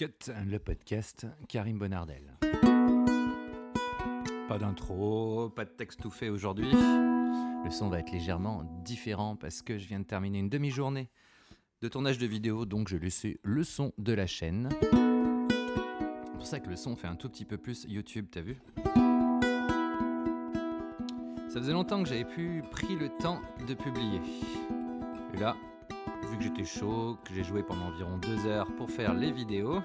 Le podcast Karim Bonardel. Pas d'intro, pas de texte tout fait aujourd'hui. Le son va être légèrement différent parce que je viens de terminer une demi-journée de tournage de vidéo, donc je laissé le son de la chaîne. C'est pour ça que le son fait un tout petit peu plus YouTube, t'as vu? Ça faisait longtemps que j'avais pu pris le temps de publier. Et là, que j'étais chaud, que j'ai joué pendant environ deux heures pour faire les vidéos,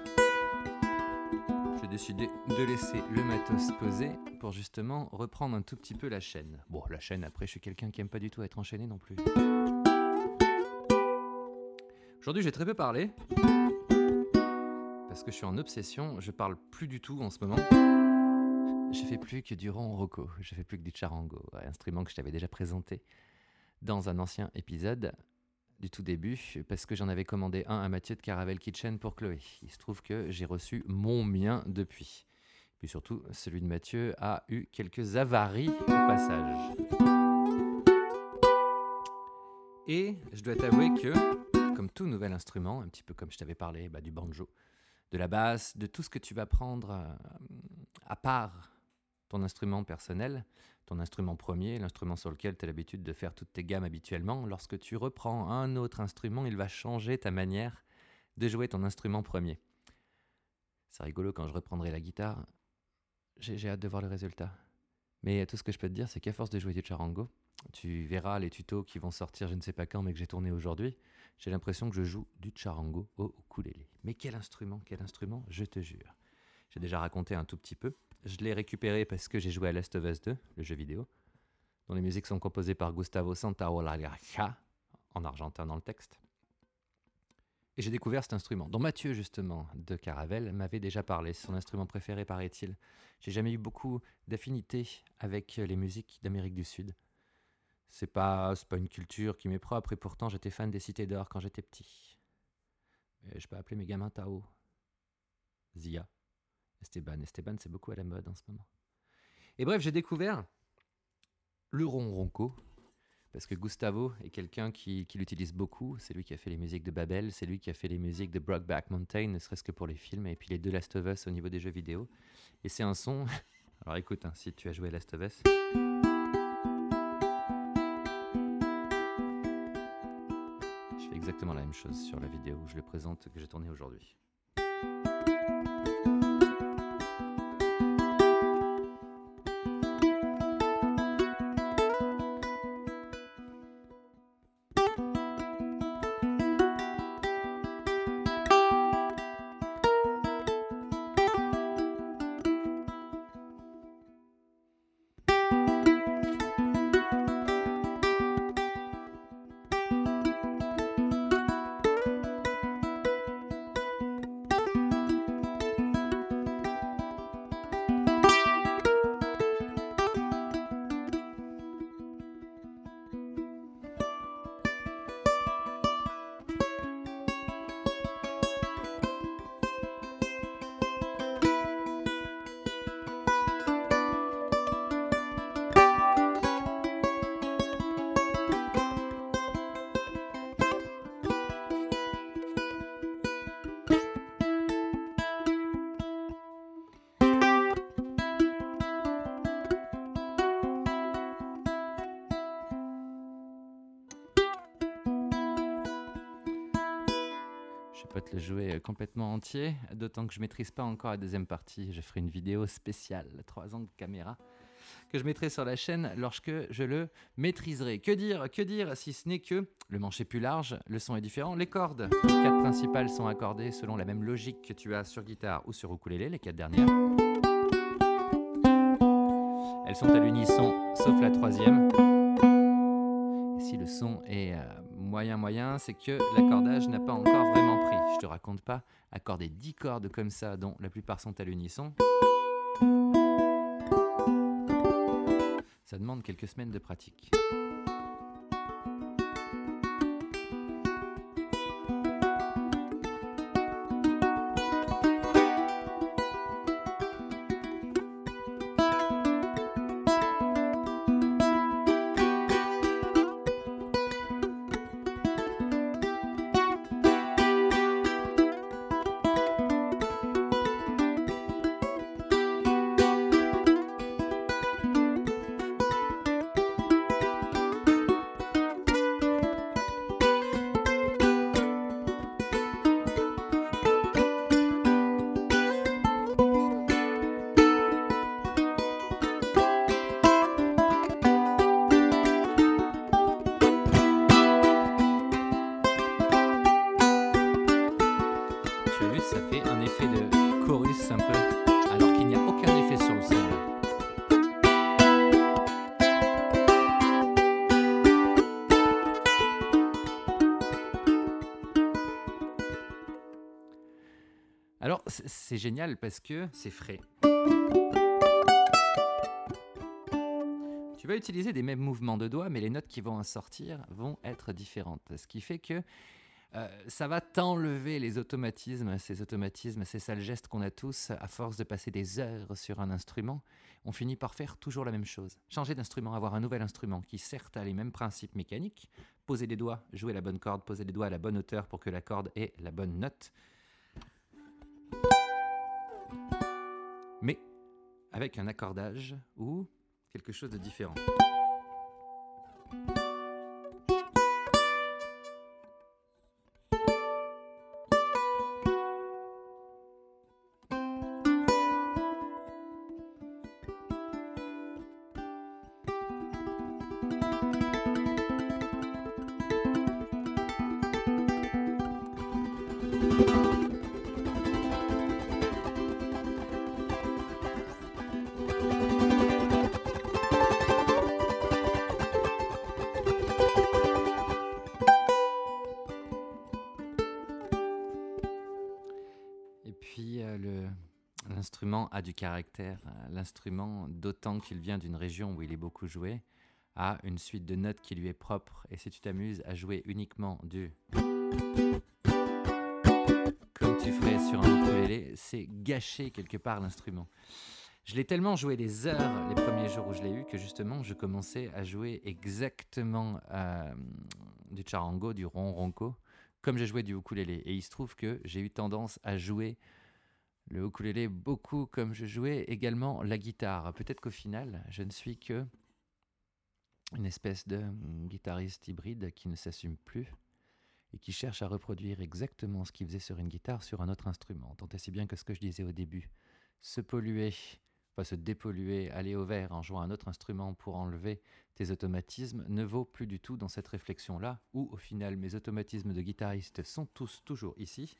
j'ai décidé de laisser le matos poser pour justement reprendre un tout petit peu la chaîne. Bon, la chaîne, après, je suis quelqu'un qui aime pas du tout être enchaîné non plus. Aujourd'hui, j'ai très peu parlé. Parce que je suis en obsession, je parle plus du tout en ce moment. Je fais plus que du ronroco, je fais plus que du charango, instrument que je t'avais déjà présenté dans un ancien épisode du tout début parce que j'en avais commandé un à Mathieu de Caravel Kitchen pour Chloé. Il se trouve que j'ai reçu mon mien depuis. Puis surtout, celui de Mathieu a eu quelques avaries au passage. Et je dois t'avouer que, comme tout nouvel instrument, un petit peu comme je t'avais parlé bah, du banjo, de la basse, de tout ce que tu vas prendre euh, à part ton instrument personnel, ton instrument premier, l'instrument sur lequel tu as l'habitude de faire toutes tes gammes habituellement, lorsque tu reprends un autre instrument, il va changer ta manière de jouer ton instrument premier. C'est rigolo quand je reprendrai la guitare, j'ai hâte de voir le résultat. Mais tout ce que je peux te dire, c'est qu'à force de jouer du charango, tu verras les tutos qui vont sortir je ne sais pas quand, mais que j'ai tourné aujourd'hui, j'ai l'impression que je joue du charango au ukulélé. Mais quel instrument, quel instrument, je te jure. J'ai déjà raconté un tout petit peu. Je l'ai récupéré parce que j'ai joué à Last of Us 2, le jeu vidéo, dont les musiques sont composées par Gustavo Santaolalla, en argentin dans le texte. Et j'ai découvert cet instrument, dont Mathieu, justement, de Caravelle, m'avait déjà parlé. C'est son instrument préféré, paraît-il. J'ai jamais eu beaucoup d'affinité avec les musiques d'Amérique du Sud. C'est pas, pas une culture qui m'est propre, et pourtant j'étais fan des Cités d'Or quand j'étais petit. Et je peux appeler mes gamins Tao. Zia. Esteban. Esteban, c'est beaucoup à la mode en ce moment. Et bref, j'ai découvert le ronronco, parce que Gustavo est quelqu'un qui, l'utilise beaucoup. C'est lui qui a fait les musiques de Babel, c'est lui qui a fait les musiques de Brockback Mountain, ne serait-ce que pour les films, et puis les deux Last of Us au niveau des jeux vidéo. Et c'est un son. Alors écoute, hein, si tu as joué Last of Us. Je fais exactement la même chose sur la vidéo où je le présente que j'ai tourné aujourd'hui. Peux te le jouer euh, complètement entier, d'autant que je maîtrise pas encore la deuxième partie. Je ferai une vidéo spéciale, 3 ans de caméra, que je mettrai sur la chaîne lorsque je le maîtriserai. Que dire, que dire si ce n'est que le manche est plus large, le son est différent, les cordes, les quatre principales sont accordées selon la même logique que tu as sur guitare ou sur ukulélé, les quatre dernières. Elles sont à l'unisson, sauf la troisième. Le son est euh, moyen moyen, c'est que l'accordage n'a pas encore vraiment pris. Je te raconte pas, accorder 10 cordes comme ça, dont la plupart sont à l'unisson, ça demande quelques semaines de pratique. Parce que c'est frais. Tu vas utiliser des mêmes mouvements de doigts, mais les notes qui vont en sortir vont être différentes. Ce qui fait que euh, ça va t'enlever les automatismes, ces automatismes, ces sales gestes qu'on a tous à force de passer des heures sur un instrument. On finit par faire toujours la même chose. Changer d'instrument, avoir un nouvel instrument qui certes a les mêmes principes mécaniques, poser les doigts, jouer la bonne corde, poser les doigts à la bonne hauteur pour que la corde ait la bonne note. Mais avec un accordage ou quelque chose de différent. Du caractère. Euh, L'instrument, d'autant qu'il vient d'une région où il est beaucoup joué, a une suite de notes qui lui est propre. Et si tu t'amuses à jouer uniquement du comme tu ferais sur un ukulélé, c'est gâcher quelque part l'instrument. Je l'ai tellement joué des heures les premiers jours où je l'ai eu que justement je commençais à jouer exactement euh, du charango, du ronronco, comme j'ai joué du ukulélé. Et il se trouve que j'ai eu tendance à jouer le ukulélé beaucoup comme je jouais également la guitare. Peut-être qu'au final, je ne suis que une espèce de guitariste hybride qui ne s'assume plus et qui cherche à reproduire exactement ce qu'il faisait sur une guitare sur un autre instrument. Tant et si bien que ce que je disais au début, se polluer, enfin se dépolluer, aller au vert en jouant un autre instrument pour enlever tes automatismes ne vaut plus du tout dans cette réflexion-là, où au final mes automatismes de guitariste sont tous toujours ici,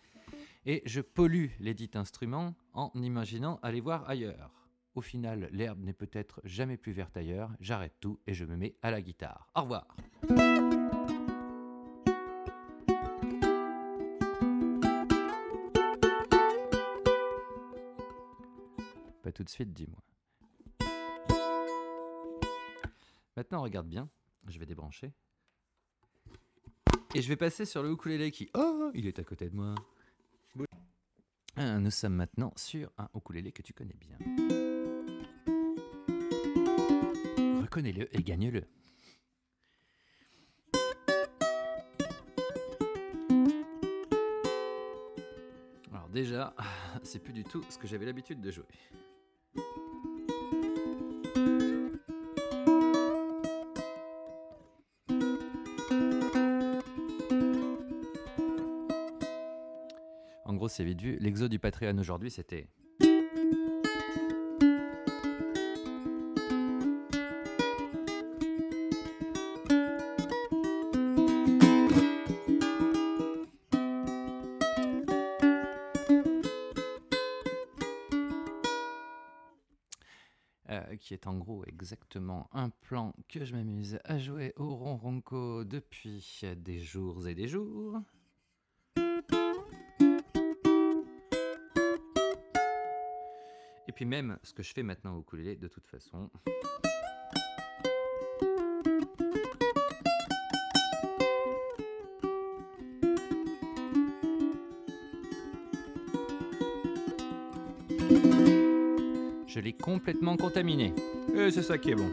et je pollue les dits instruments en imaginant aller voir ailleurs. Au final, l'herbe n'est peut-être jamais plus verte ailleurs, j'arrête tout et je me mets à la guitare. Au revoir tout de suite, dis-moi. Maintenant, regarde bien. Je vais débrancher. Et je vais passer sur le ukulélé qui... Oh, il est à côté de moi. Ah, Nous sommes maintenant sur un ukulélé que tu connais bien. Reconnais-le et gagne-le. Alors déjà, c'est plus du tout ce que j'avais l'habitude de jouer. C'est vite vu. L'exo du Patreon aujourd'hui, c'était. Euh, qui est en gros exactement un plan que je m'amuse à jouer au ronronco depuis des jours et des jours. Puis même ce que je fais maintenant au ukulélé, de toute façon. Je l'ai complètement contaminé. Et c'est ça qui est bon.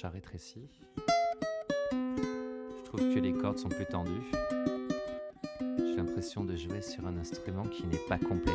Je trouve que les cordes sont plus tendues. J'ai l'impression de jouer sur un instrument qui n'est pas complet.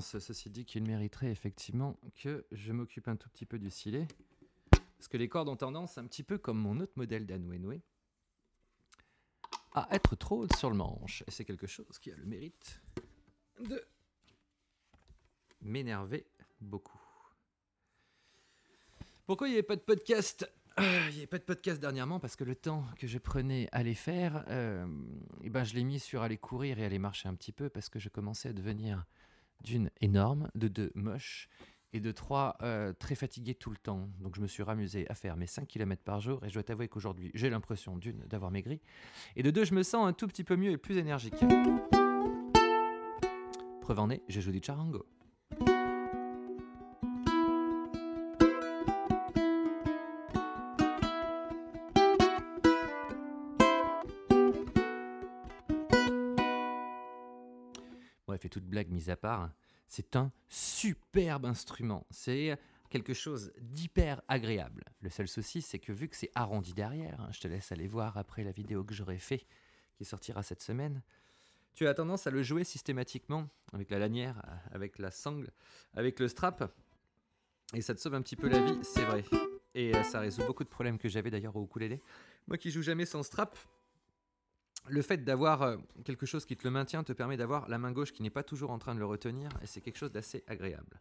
Ceci dit, qu'il mériterait effectivement que je m'occupe un tout petit peu du silet. Parce que les cordes ont tendance, un petit peu comme mon autre modèle d'Anouenoué, à être trop hautes sur le manche. Et c'est quelque chose qui a le mérite de m'énerver beaucoup. Pourquoi il n'y avait pas de podcast? Euh, Il n'y avait pas de podcast dernièrement? Parce que le temps que je prenais à les faire, euh, eh ben je l'ai mis sur aller courir et aller marcher un petit peu parce que je commençais à devenir d'une énorme, de deux moche et de trois euh, très fatigué tout le temps. Donc je me suis ramusé à faire mes 5 km par jour et je dois t'avouer qu'aujourd'hui j'ai l'impression d'une d'avoir maigri et de deux je me sens un tout petit peu mieux et plus énergique. Preuve en est, je joue du charango. Et toute blague mise à part, c'est un superbe instrument. C'est quelque chose d'hyper agréable. Le seul souci, c'est que vu que c'est arrondi derrière, hein, je te laisse aller voir après la vidéo que j'aurai fait, qui sortira cette semaine, tu as tendance à le jouer systématiquement avec la lanière, avec la sangle, avec le strap, et ça te sauve un petit peu la vie, c'est vrai. Et euh, ça résout beaucoup de problèmes que j'avais d'ailleurs au ukulélé. Moi qui joue jamais sans strap, le fait d'avoir euh, quelque chose qui te le maintient te permet d'avoir la main gauche qui n'est pas toujours en train de le retenir, et c'est quelque chose d'assez agréable.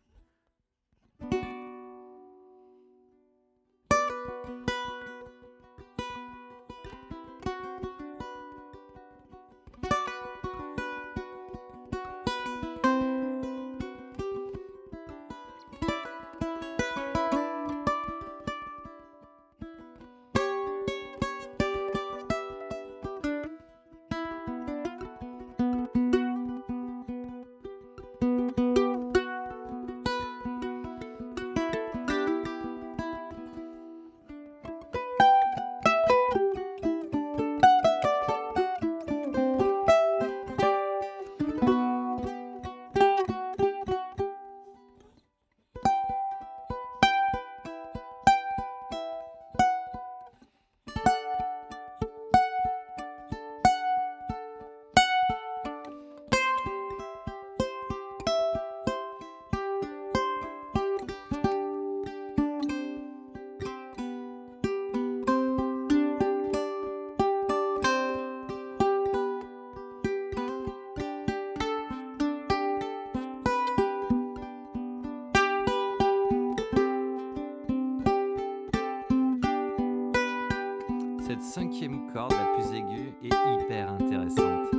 Cette cinquième corde, la plus aiguë, est hyper intéressante.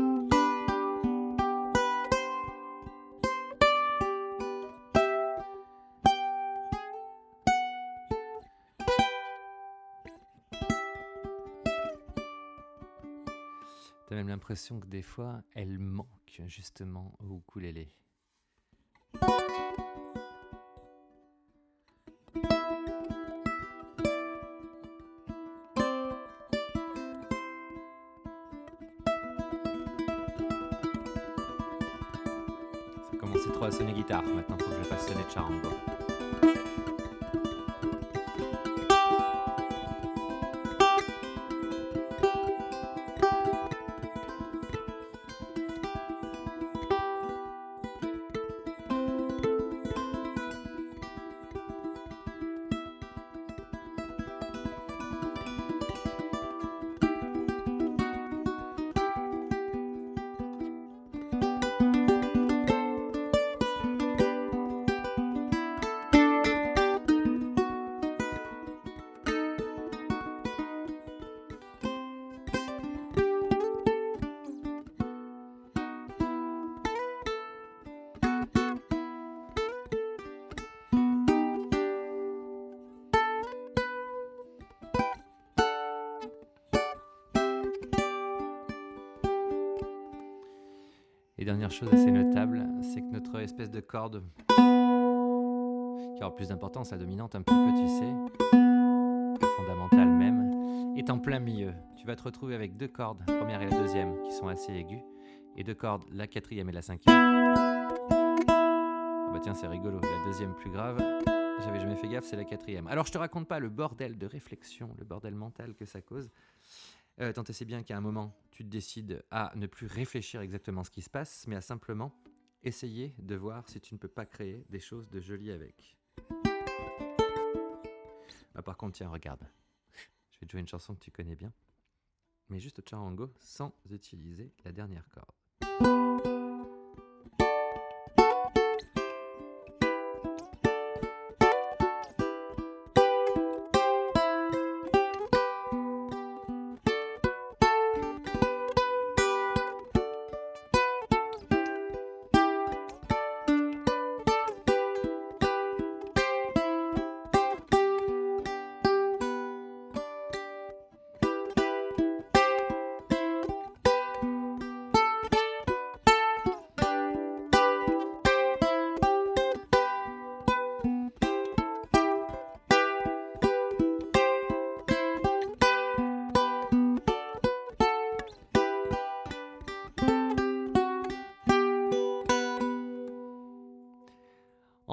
T'as même l'impression que des fois, elle manque justement au ukulélé. Ça commençait trop à sonner guitare, maintenant faut que je fasse sonner charango. Et dernière chose assez notable, c'est que notre espèce de corde, qui aura plus d'importance, la dominante un petit peu, tu sais, fondamentale même, est en plein milieu. Tu vas te retrouver avec deux cordes, première et la deuxième, qui sont assez aiguës, et deux cordes, la quatrième et la cinquième. Ah bah tiens, c'est rigolo, la deuxième plus grave, j'avais jamais fait gaffe, c'est la quatrième. Alors je te raconte pas le bordel de réflexion, le bordel mental que ça cause. Euh, tant et c'est bien qu'à un moment, tu te décides à ne plus réfléchir exactement ce qui se passe, mais à simplement essayer de voir si tu ne peux pas créer des choses de jolies avec. Ah, par contre, tiens, regarde. Je vais te jouer une chanson que tu connais bien, mais juste charango sans utiliser la dernière corde.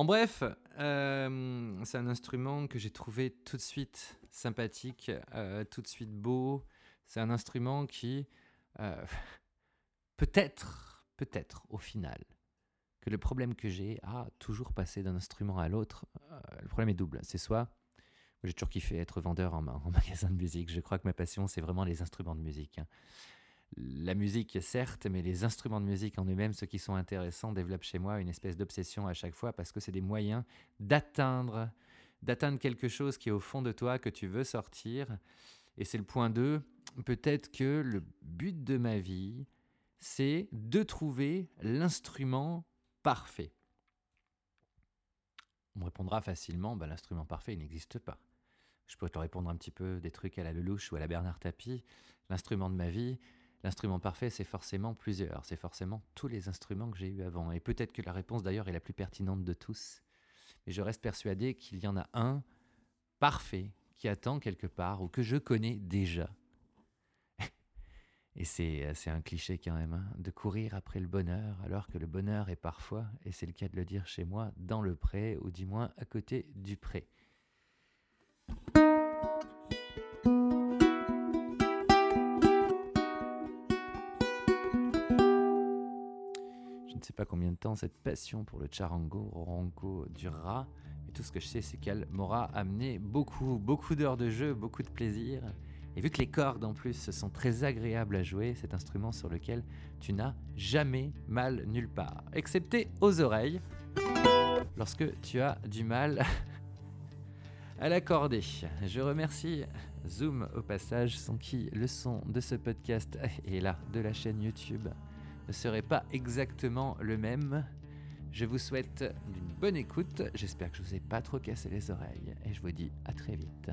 En bref, euh, c'est un instrument que j'ai trouvé tout de suite sympathique, euh, tout de suite beau. C'est un instrument qui, euh, peut-être, peut-être au final, que le problème que j'ai à toujours passer d'un instrument à l'autre, le problème est double. C'est soit, j'ai toujours kiffé être vendeur en, magasin de musique. Je crois que ma passion, c'est vraiment les instruments de musique. La musique, certes, mais les instruments de musique en eux-mêmes, ceux qui sont intéressants, développent chez moi une espèce d'obsession à chaque fois parce que c'est des moyens d'atteindre, d'atteindre quelque chose qui est au fond de toi, que tu veux sortir. Et c'est le point 2. Peut-être que le but de ma vie, c'est de trouver l'instrument parfait. On me répondra facilement, bah, l'instrument parfait n'existe pas. Je pourrais te répondre un petit peu des trucs à la Lelouch ou à la Bernard Tapie. L'instrument de ma vie, L'instrument parfait, c'est forcément plusieurs, c'est forcément tous les instruments que j'ai eus avant. Et peut-être que la réponse d'ailleurs est la plus pertinente de tous. Mais je reste persuadé qu'il y en a un parfait qui attend quelque part ou que je connais déjà. Et c'est, un cliché quand même, hein, de courir après le bonheur, alors que le bonheur est parfois, et c'est le cas de le dire chez moi, dans le pré, ou du moins à côté du pré. Pas combien de temps cette passion pour le charango, rongo durera. Mais tout ce que je sais, c'est qu'elle m'aura amené beaucoup, beaucoup d'heures de jeu, beaucoup de plaisir. Et vu que les cordes en plus sont très agréables à jouer, cet instrument sur lequel tu n'as jamais mal nulle part, excepté aux oreilles, lorsque tu as du mal à l'accorder. Je remercie Zoom au passage, sans qui le son de ce podcast et là de la chaîne YouTube ne serait pas exactement le même. Je vous souhaite une bonne écoute, j'espère que je vous ai pas trop cassé les oreilles et je vous dis à très vite.